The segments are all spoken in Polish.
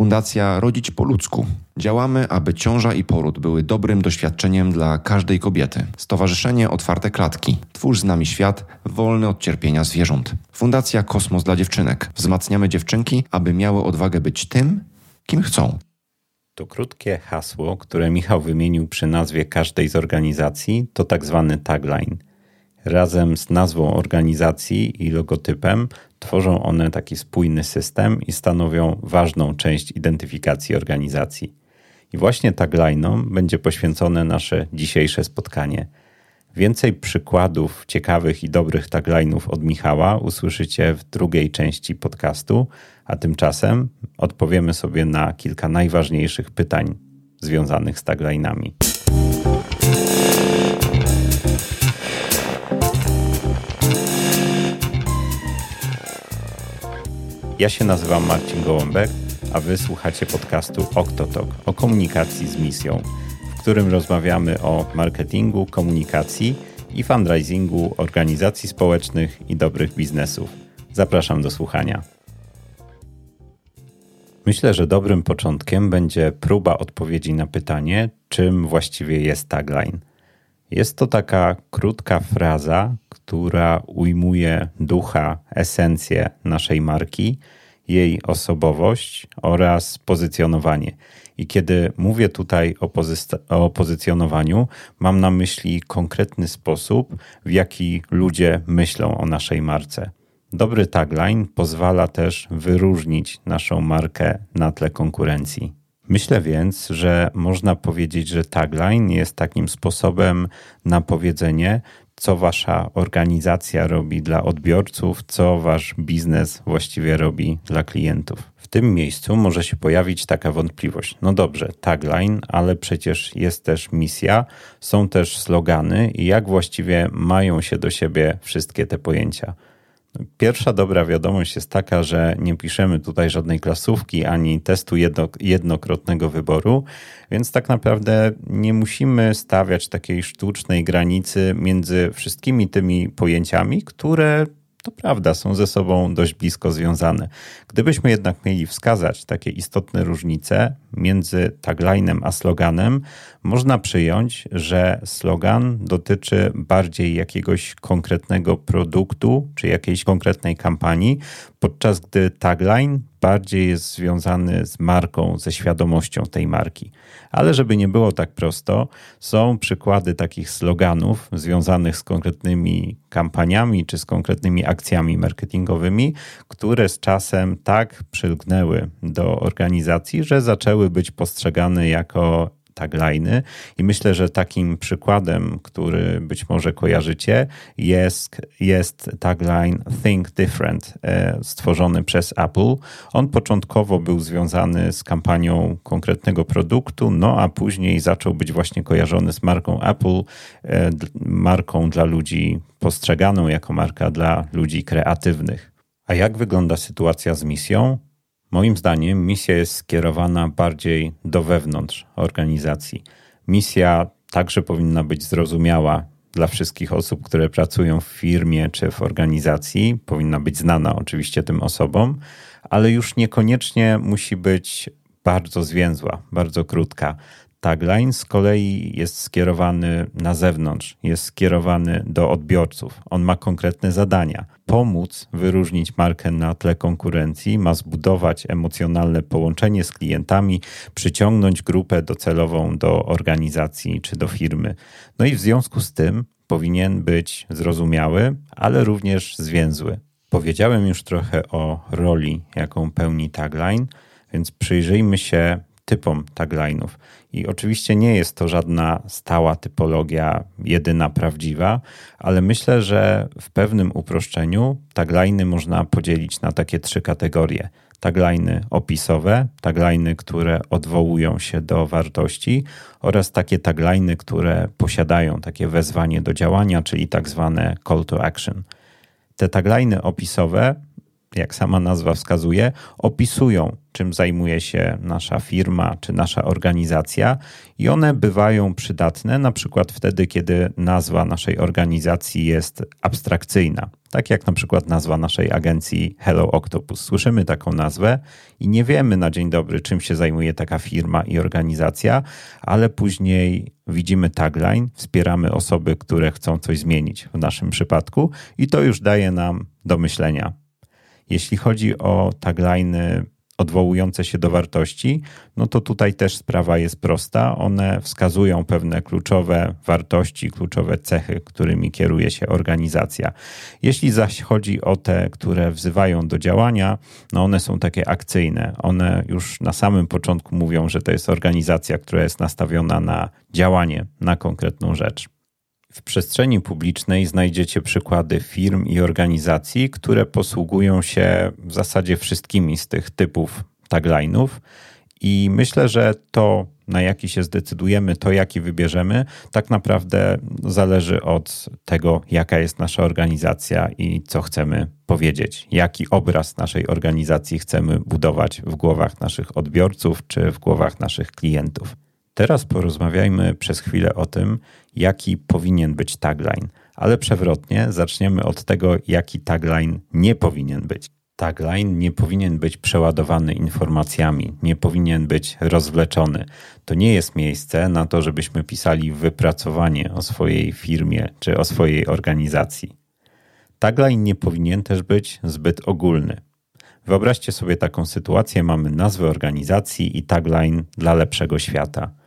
Fundacja Rodzić po ludzku. Działamy, aby ciąża i poród były dobrym doświadczeniem dla każdej kobiety. Stowarzyszenie Otwarte Klatki. Twórz z nami świat wolny od cierpienia zwierząt. Fundacja Kosmos dla dziewczynek. Wzmacniamy dziewczynki, aby miały odwagę być tym, kim chcą. To krótkie hasło, które Michał wymienił przy nazwie każdej z organizacji, to tak zwany tagline. Razem z nazwą organizacji i logotypem tworzą one taki spójny system i stanowią ważną część identyfikacji organizacji. I właśnie tagline'om będzie poświęcone nasze dzisiejsze spotkanie. Więcej przykładów ciekawych i dobrych tagline'ów od Michała usłyszycie w drugiej części podcastu, a tymczasem odpowiemy sobie na kilka najważniejszych pytań związanych z tagline'ami. Ja się nazywam Marcin Gołąbek, a wy słuchacie podcastu Oktotok o komunikacji z misją, w którym rozmawiamy o marketingu, komunikacji i fundraisingu organizacji społecznych i dobrych biznesów. Zapraszam do słuchania. Myślę, że dobrym początkiem będzie próba odpowiedzi na pytanie, czym właściwie jest tagline. Jest to taka krótka fraza, która ujmuje ducha, esencję naszej marki, jej osobowość oraz pozycjonowanie. I kiedy mówię tutaj o, o pozycjonowaniu, mam na myśli konkretny sposób, w jaki ludzie myślą o naszej marce. Dobry tagline pozwala też wyróżnić naszą markę na tle konkurencji. Myślę więc, że można powiedzieć, że tagline jest takim sposobem na powiedzenie, co wasza organizacja robi dla odbiorców, co wasz biznes właściwie robi dla klientów. W tym miejscu może się pojawić taka wątpliwość. No dobrze, tagline, ale przecież jest też misja, są też slogany i jak właściwie mają się do siebie wszystkie te pojęcia. Pierwsza dobra wiadomość jest taka, że nie piszemy tutaj żadnej klasówki ani testu jedno, jednokrotnego wyboru, więc tak naprawdę nie musimy stawiać takiej sztucznej granicy między wszystkimi tymi pojęciami, które to prawda, są ze sobą dość blisko związane. Gdybyśmy jednak mieli wskazać takie istotne różnice między taglinem a sloganem, można przyjąć, że slogan dotyczy bardziej jakiegoś konkretnego produktu czy jakiejś konkretnej kampanii, podczas gdy tagline bardziej jest związany z marką, ze świadomością tej marki. Ale żeby nie było tak prosto, są przykłady takich sloganów związanych z konkretnymi kampaniami czy z konkretnymi akcjami marketingowymi, które z czasem tak przylgnęły do organizacji, że zaczęły być postrzegane jako tagliny i myślę, że takim przykładem, który być może kojarzycie, jest, jest tagline Think Different, e, stworzony przez Apple. On początkowo był związany z kampanią konkretnego produktu, no a później zaczął być właśnie kojarzony z marką Apple, e, marką dla ludzi postrzeganą jako marka dla ludzi kreatywnych. A jak wygląda sytuacja z misją? Moim zdaniem misja jest skierowana bardziej do wewnątrz organizacji. Misja także powinna być zrozumiała dla wszystkich osób, które pracują w firmie czy w organizacji. Powinna być znana oczywiście tym osobom, ale już niekoniecznie musi być bardzo zwięzła, bardzo krótka. Tagline z kolei jest skierowany na zewnątrz, jest skierowany do odbiorców. On ma konkretne zadania. Pomóc wyróżnić markę na tle konkurencji, ma zbudować emocjonalne połączenie z klientami, przyciągnąć grupę docelową do organizacji czy do firmy. No i w związku z tym powinien być zrozumiały, ale również zwięzły. Powiedziałem już trochę o roli, jaką pełni tagline, więc przyjrzyjmy się typom tagline'ów. I oczywiście nie jest to żadna stała typologia, jedyna prawdziwa, ale myślę, że w pewnym uproszczeniu tagliny można podzielić na takie trzy kategorie. Tagliny opisowe, tagliny, które odwołują się do wartości oraz takie tagliny, które posiadają takie wezwanie do działania, czyli tak zwane call to action. Te tagliny opisowe jak sama nazwa wskazuje, opisują, czym zajmuje się nasza firma czy nasza organizacja, i one bywają przydatne na przykład wtedy, kiedy nazwa naszej organizacji jest abstrakcyjna. Tak jak na przykład nazwa naszej agencji Hello Octopus. Słyszymy taką nazwę i nie wiemy na dzień dobry, czym się zajmuje taka firma i organizacja, ale później widzimy tagline, wspieramy osoby, które chcą coś zmienić w naszym przypadku i to już daje nam do myślenia. Jeśli chodzi o tagliny odwołujące się do wartości, no to tutaj też sprawa jest prosta. One wskazują pewne kluczowe wartości, kluczowe cechy, którymi kieruje się organizacja. Jeśli zaś chodzi o te, które wzywają do działania, no one są takie akcyjne. One już na samym początku mówią, że to jest organizacja, która jest nastawiona na działanie, na konkretną rzecz. W przestrzeni publicznej znajdziecie przykłady firm i organizacji, które posługują się w zasadzie wszystkimi z tych typów tagline'ów i myślę, że to, na jaki się zdecydujemy, to jaki wybierzemy, tak naprawdę zależy od tego, jaka jest nasza organizacja i co chcemy powiedzieć, jaki obraz naszej organizacji chcemy budować w głowach naszych odbiorców czy w głowach naszych klientów. Teraz porozmawiajmy przez chwilę o tym, jaki powinien być tagline, ale przewrotnie zaczniemy od tego, jaki tagline nie powinien być. Tagline nie powinien być przeładowany informacjami, nie powinien być rozwleczony. To nie jest miejsce na to, żebyśmy pisali wypracowanie o swojej firmie czy o swojej organizacji. Tagline nie powinien też być zbyt ogólny. Wyobraźcie sobie taką sytuację: mamy nazwę organizacji i tagline dla lepszego świata.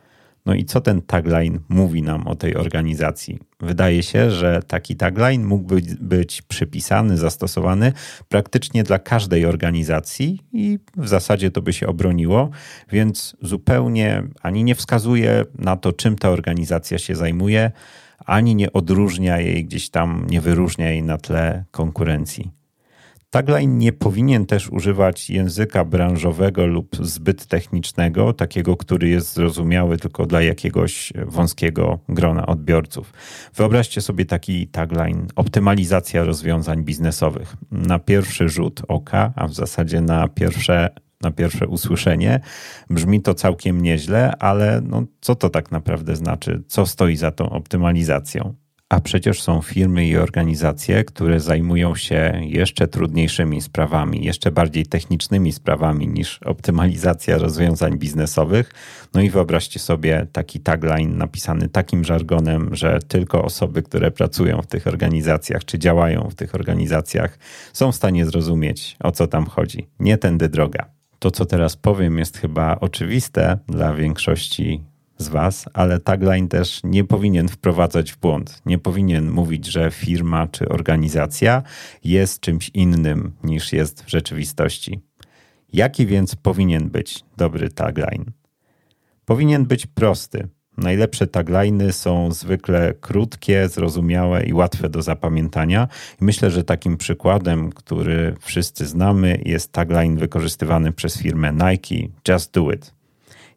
No i co ten tagline mówi nam o tej organizacji? Wydaje się, że taki tagline mógłby być przypisany, zastosowany praktycznie dla każdej organizacji i w zasadzie to by się obroniło, więc zupełnie ani nie wskazuje na to, czym ta organizacja się zajmuje, ani nie odróżnia jej gdzieś tam, nie wyróżnia jej na tle konkurencji. Tagline nie powinien też używać języka branżowego lub zbyt technicznego, takiego, który jest zrozumiały tylko dla jakiegoś wąskiego grona odbiorców. Wyobraźcie sobie taki tagline: optymalizacja rozwiązań biznesowych. Na pierwszy rzut oka, a w zasadzie na pierwsze na pierwsze usłyszenie. Brzmi to całkiem nieźle, ale no, co to tak naprawdę znaczy? Co stoi za tą optymalizacją? A przecież są firmy i organizacje, które zajmują się jeszcze trudniejszymi sprawami, jeszcze bardziej technicznymi sprawami niż optymalizacja rozwiązań biznesowych. No i wyobraźcie sobie taki tagline napisany takim żargonem, że tylko osoby, które pracują w tych organizacjach czy działają w tych organizacjach, są w stanie zrozumieć, o co tam chodzi. Nie tędy droga. To, co teraz powiem, jest chyba oczywiste dla większości z Was, ale tagline też nie powinien wprowadzać w błąd. Nie powinien mówić, że firma czy organizacja jest czymś innym niż jest w rzeczywistości. Jaki więc powinien być dobry tagline? Powinien być prosty. Najlepsze tagliny są zwykle krótkie, zrozumiałe i łatwe do zapamiętania. I myślę, że takim przykładem, który wszyscy znamy, jest tagline wykorzystywany przez firmę Nike: Just Do It.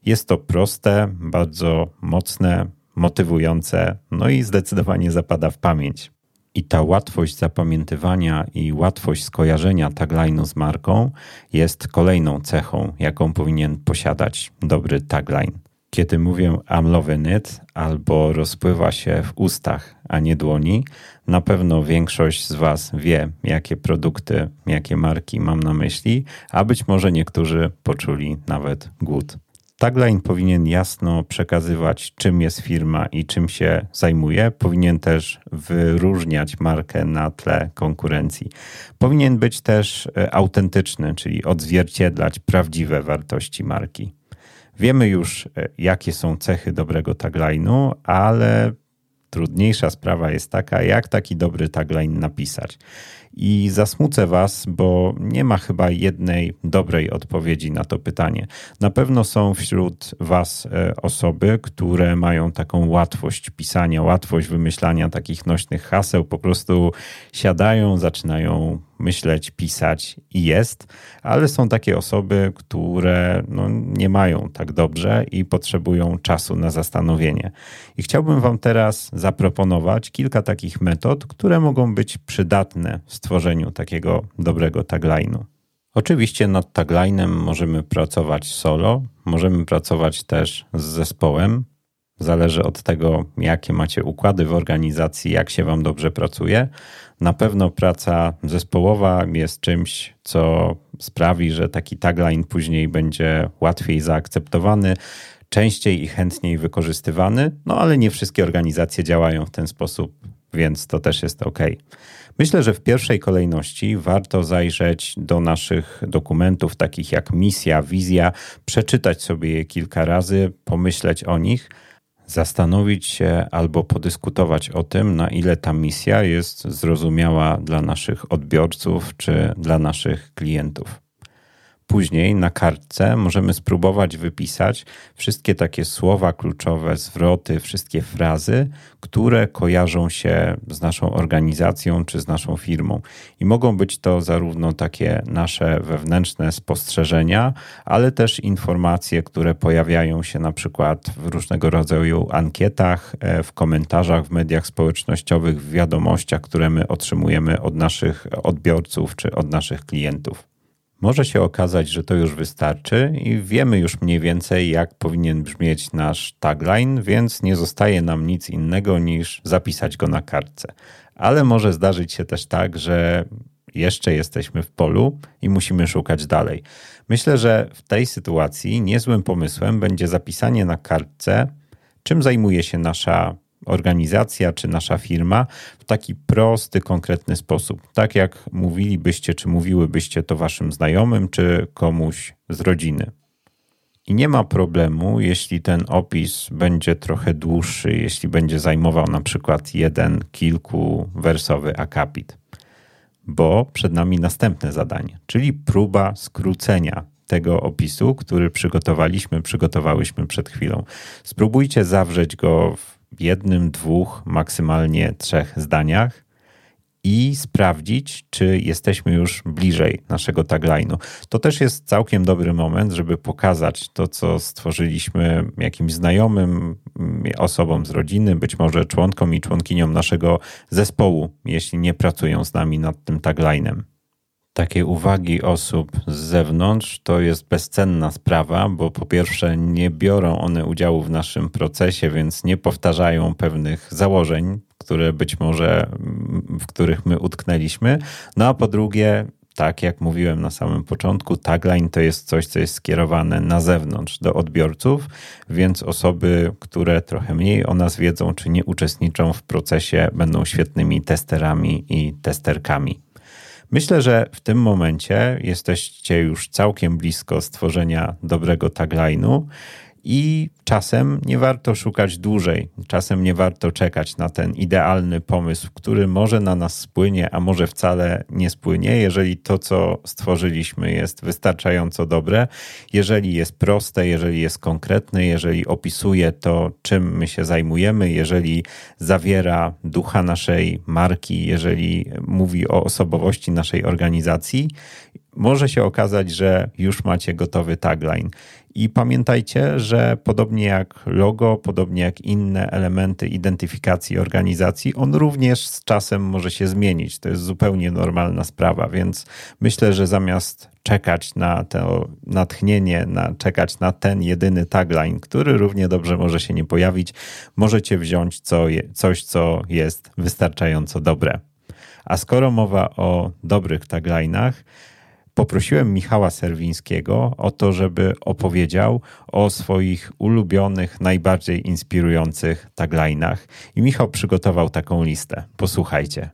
Jest to proste, bardzo mocne, motywujące, no i zdecydowanie zapada w pamięć. I ta łatwość zapamiętywania i łatwość skojarzenia tagline'u z marką jest kolejną cechą, jaką powinien posiadać dobry tagline. Kiedy mówię I'm loving it albo rozpływa się w ustach, a nie dłoni, na pewno większość z Was wie, jakie produkty, jakie marki mam na myśli, a być może niektórzy poczuli nawet głód. Tagline powinien jasno przekazywać, czym jest firma i czym się zajmuje. Powinien też wyróżniać markę na tle konkurencji. Powinien być też e, autentyczny, czyli odzwierciedlać prawdziwe wartości marki. Wiemy już, e, jakie są cechy dobrego tagline'u, ale trudniejsza sprawa jest taka, jak taki dobry tagline napisać. I zasmucę Was, bo nie ma chyba jednej dobrej odpowiedzi na to pytanie. Na pewno są wśród Was e, osoby, które mają taką łatwość pisania, łatwość wymyślania takich nośnych haseł, po prostu siadają, zaczynają myśleć, pisać i jest, ale są takie osoby, które no, nie mają tak dobrze i potrzebują czasu na zastanowienie. I chciałbym Wam teraz zaproponować kilka takich metod, które mogą być przydatne w stworzeniu takiego dobrego tagline'u. Oczywiście nad tagline'em możemy pracować solo, możemy pracować też z zespołem, zależy od tego, jakie macie układy w organizacji, jak się Wam dobrze pracuje. Na pewno praca zespołowa jest czymś, co sprawi, że taki tagline później będzie łatwiej zaakceptowany, częściej i chętniej wykorzystywany, no ale nie wszystkie organizacje działają w ten sposób, więc to też jest ok. Myślę, że w pierwszej kolejności warto zajrzeć do naszych dokumentów, takich jak misja, wizja, przeczytać sobie je kilka razy, pomyśleć o nich, zastanowić się albo podyskutować o tym, na ile ta misja jest zrozumiała dla naszych odbiorców czy dla naszych klientów. Później na kartce możemy spróbować wypisać wszystkie takie słowa kluczowe, zwroty, wszystkie frazy, które kojarzą się z naszą organizacją czy z naszą firmą. I mogą być to zarówno takie nasze wewnętrzne spostrzeżenia, ale też informacje, które pojawiają się na przykład w różnego rodzaju ankietach, e, w komentarzach w mediach społecznościowych, w wiadomościach, które my otrzymujemy od naszych odbiorców czy od naszych klientów. Może się okazać, że to już wystarczy i wiemy już mniej więcej, jak powinien brzmieć nasz tagline, więc nie zostaje nam nic innego niż zapisać go na kartce. Ale może zdarzyć się też tak, że jeszcze jesteśmy w polu i musimy szukać dalej. Myślę, że w tej sytuacji niezłym pomysłem będzie zapisanie na kartce, czym zajmuje się nasza organizacja czy nasza firma w taki prosty, konkretny sposób. Tak jak mówilibyście, czy mówiłybyście to waszym znajomym, czy komuś z rodziny. I nie ma problemu, jeśli ten opis będzie trochę dłuższy, jeśli będzie zajmował na przykład jeden, kilkuwersowy akapit, bo przed nami następne zadanie, czyli próba skrócenia tego opisu, który przygotowaliśmy, przygotowałyśmy przed chwilą. Spróbujcie zawrzeć go w jednym, dwóch, maksymalnie trzech zdaniach i sprawdzić, czy jesteśmy już bliżej naszego tagline'u. To też jest całkiem dobry moment, żeby pokazać to, co stworzyliśmy jakimś znajomym, mm, osobom z rodziny, być może członkom i członkiniom naszego zespołu, jeśli nie pracują z nami nad tym tagline'em takie uwagi osób z zewnątrz to jest bezcenna sprawa, bo po pierwsze nie biorą one udziału w naszym procesie, więc nie powtarzają pewnych założeń, które być może w których my utknęliśmy. No a po drugie, tak jak mówiłem na samym początku, tagline to jest coś, co jest skierowane na zewnątrz do odbiorców, więc osoby, które trochę mniej o nas wiedzą, czy nie uczestniczą w procesie, będą świetnymi testerami i testerkami. Myślę, że w tym momencie jesteście już całkiem blisko stworzenia dobrego tagline'u i czasem nie warto szukać dłużej, czasem nie warto czekać na ten idealny pomysł, który może na nas spłynie, a może wcale nie spłynie, jeżeli to, co stworzyliśmy, jest wystarczająco dobre, jeżeli jest proste, jeżeli jest konkretne, jeżeli opisuje to, czym my się zajmujemy, jeżeli zawiera ducha naszej marki, jeżeli mówi o osobowości naszej organizacji, może się okazać, że już macie gotowy tagline. I pamiętajcie, że podobnie jak logo, podobnie jak inne elementy identyfikacji organizacji, on również z czasem może się zmienić. To jest zupełnie normalna sprawa, więc myślę, że zamiast czekać na to natchnienie, na, czekać na ten jedyny tagline, który równie dobrze może się nie pojawić, możecie wziąć co je, coś, co jest wystarczająco dobre. A skoro mowa o dobrych tagline'ach, poprosiłem Michała Serwińskiego o to, żeby opowiedział o swoich ulubionych, najbardziej inspirujących tagline'ach. I Michał przygotował taką listę. Posłuchajcie.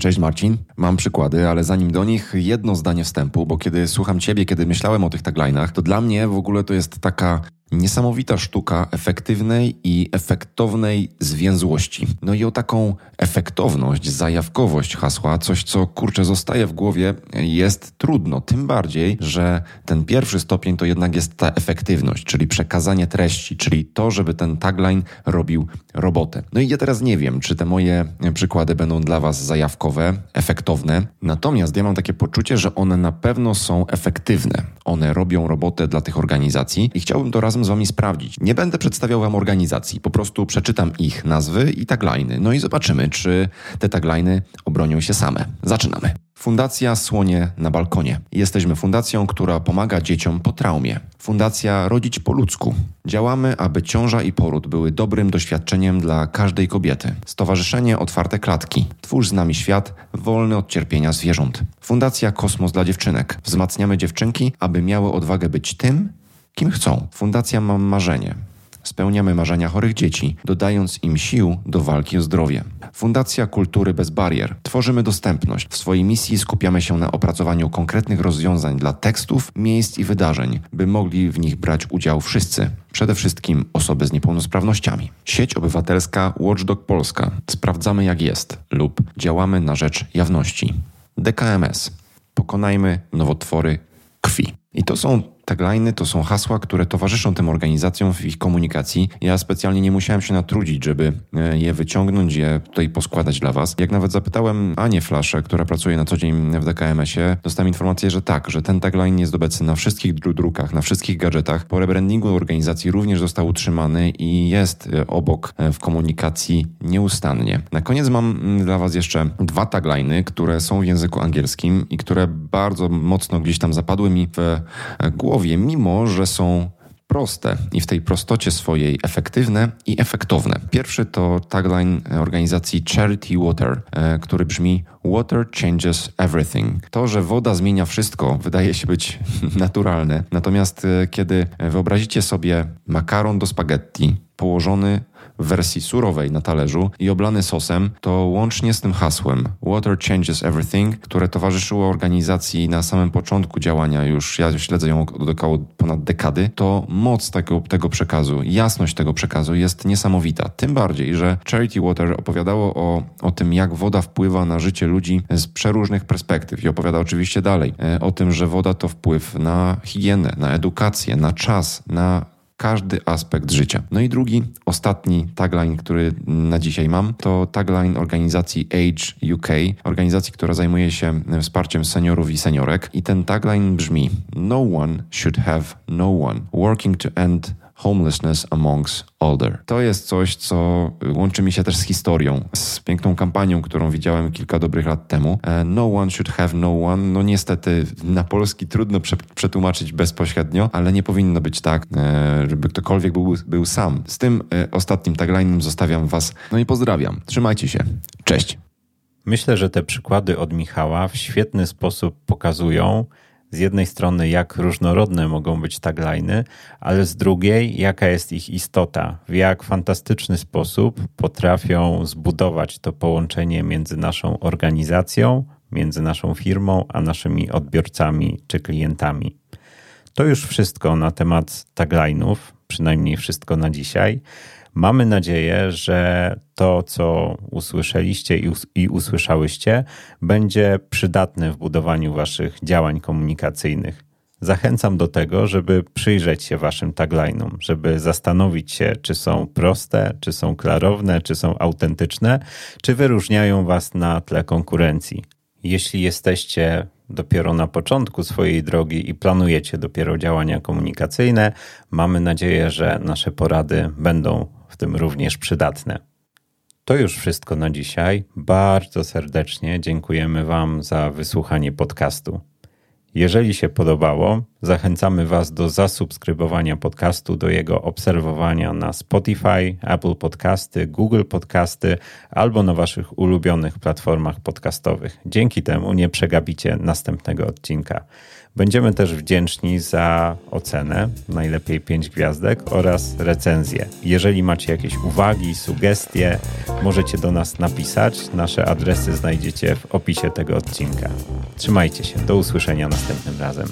Cześć Marcin, mam przykłady, ale zanim do nich jedno zdanie wstępu, bo kiedy słucham Ciebie, kiedy myślałem o tych tagline'ach, to dla mnie w ogóle to jest taka Niesamowita sztuka efektywnej i efektownej zwięzłości. No i o taką efektowność, zajawkowość hasła, coś co kurczę zostaje w głowie, jest trudno. Tym bardziej, że ten pierwszy stopień to jednak jest ta efektywność, czyli przekazanie treści, czyli to, żeby ten tagline robił robotę. No i ja teraz nie wiem, czy te moje przykłady będą dla Was zajawkowe, efektowne. Natomiast ja mam takie poczucie, że one na pewno są efektywne. One robią robotę dla tych organizacji i chciałbym to raz razem z Wami sprawdzić. Nie będę przedstawiał Wam organizacji, po prostu przeczytam ich nazwy i tagliny. No i zobaczymy, czy te tagliny obronią się same. Zaczynamy. Fundacja Słonie na balkonie. Jesteśmy fundacją, która pomaga dzieciom po traumie. Fundacja Rodzić po ludzku. Działamy, aby ciąża i poród były dobrym doświadczeniem dla każdej kobiety. Stowarzyszenie Otwarte Klatki. Twórz z nami świat wolny od cierpienia zwierząt. Fundacja Kosmos dla dziewczynek. Wzmacniamy dziewczynki, aby miały odwagę być tym, kim chcą. Fundacja Mam Marzenie. Spełniamy marzenia chorych dzieci, dodając im sił do walki o zdrowie. Fundacja Kultury Bez Barier. Tworzymy dostępność. W swojej misji skupiamy się na opracowaniu konkretnych rozwiązań dla tekstów, miejsc i wydarzeń, by mogli w nich brać udział wszyscy. Przede wszystkim osoby z niepełnosprawnościami. Sieć obywatelska Watchdog Polska. Sprawdzamy jak jest lub działamy na rzecz jawności. DKMS. Pokonajmy nowotwory krwi. I to są tagliny to są hasła, które towarzyszą tym organizacjom w ich komunikacji. Ja specjalnie nie musiałem się natrudzić, żeby e, je wyciągnąć, je tutaj poskładać dla Was. Jak nawet zapytałem Anię Flaszę, która pracuje na co dzień w DKMS-ie, dostałem informację, że tak, że ten tagline jest obecny na wszystkich drukach, na wszystkich gadżetach. Po rebrandingu organizacji również został utrzymany i jest e, obok e, w komunikacji nieustannie. Na koniec mam mm, dla Was jeszcze dwa tagliny, które są w języku angielskim i które bardzo mocno gdzieś tam zapadły mi w głowę głowie, mimo że są proste i w tej prostocie swojej efektywne i efektowne. Pierwszy to tagline organizacji Charity Water, e, który brzmi Water changes everything. To, że woda zmienia wszystko, wydaje się być naturalne. Natomiast e, kiedy wyobrazicie sobie makaron do spaghetti położony w wersji surowej na talerzu i oblany sosem, to łącznie z tym hasłem Water Changes Everything, które towarzyszyło organizacji na samym początku działania, już ja śledzę ją od około ponad dekady, to moc tego, tego przekazu, jasność tego przekazu jest niesamowita. Tym bardziej, że Charity Water opowiadało o, o tym, jak woda wpływa na życie ludzi z przeróżnych perspektyw i opowiada oczywiście dalej e, o tym, że woda to wpływ na higienę, na edukację, na czas, na każdy aspekt życia. No i drugi, ostatni tagline, który na dzisiaj mam, to tagline organizacji Age UK, organizacji, która zajmuje się wsparciem seniorów i seniorek. I ten tagline brzmi: No one should have no one. Working to end Homelessness Amongst Older. To jest coś, co łączy mi się też z historią, z piękną kampanią, którą widziałem kilka dobrych lat temu. E, no one should have no one. No niestety na polski trudno przetłumaczyć bezpośrednio, ale nie powinno być tak, e, żeby ktokolwiek był, był sam. Z tym e, ostatnim tagline'em zostawiam Was. No i pozdrawiam. Trzymajcie się. Cześć. Myślę, że te przykłady od Michała w świetny sposób pokazują, z jednej strony, jak różnorodne mogą być tagliny, ale z drugiej, jaka jest ich istota, w jak fantastyczny sposób potrafią zbudować to połączenie między naszą organizacją, między naszą firmą, a naszymi odbiorcami czy klientami. To już wszystko na temat tagline'ów, przynajmniej wszystko na dzisiaj. Mamy nadzieję, że to, co usłyszeliście i, us i usłyszałyście, będzie przydatne w budowaniu Waszych działań komunikacyjnych. Zachęcam do tego, żeby przyjrzeć się Waszym tagline'om, żeby zastanowić się, czy są proste, czy są klarowne, czy są autentyczne, czy wyróżniają Was na tle konkurencji. Jeśli jesteście dopiero na początku swojej drogi i planujecie dopiero działania komunikacyjne, mamy nadzieję, że nasze porady będą w tym również przydatne. To już wszystko na dzisiaj. Bardzo serdecznie dziękujemy Wam za wysłuchanie podcastu. Jeżeli się podobało, zachęcamy Was do zasubskrybowania podcastu, do jego obserwowania na Spotify, Apple Podcasty, Google Podcasty albo na Waszych ulubionych platformach podcastowych. Dzięki temu nie przegapicie następnego odcinka. Będziemy też wdzięczni za ocenę, najlepiej 5 gwiazdek oraz recenzję. Jeżeli macie jakieś uwagi, sugestie, możecie do nas napisać. Nasze adresy znajdziecie w opisie tego odcinka. Trzymajcie się, do usłyszenia następnym razem.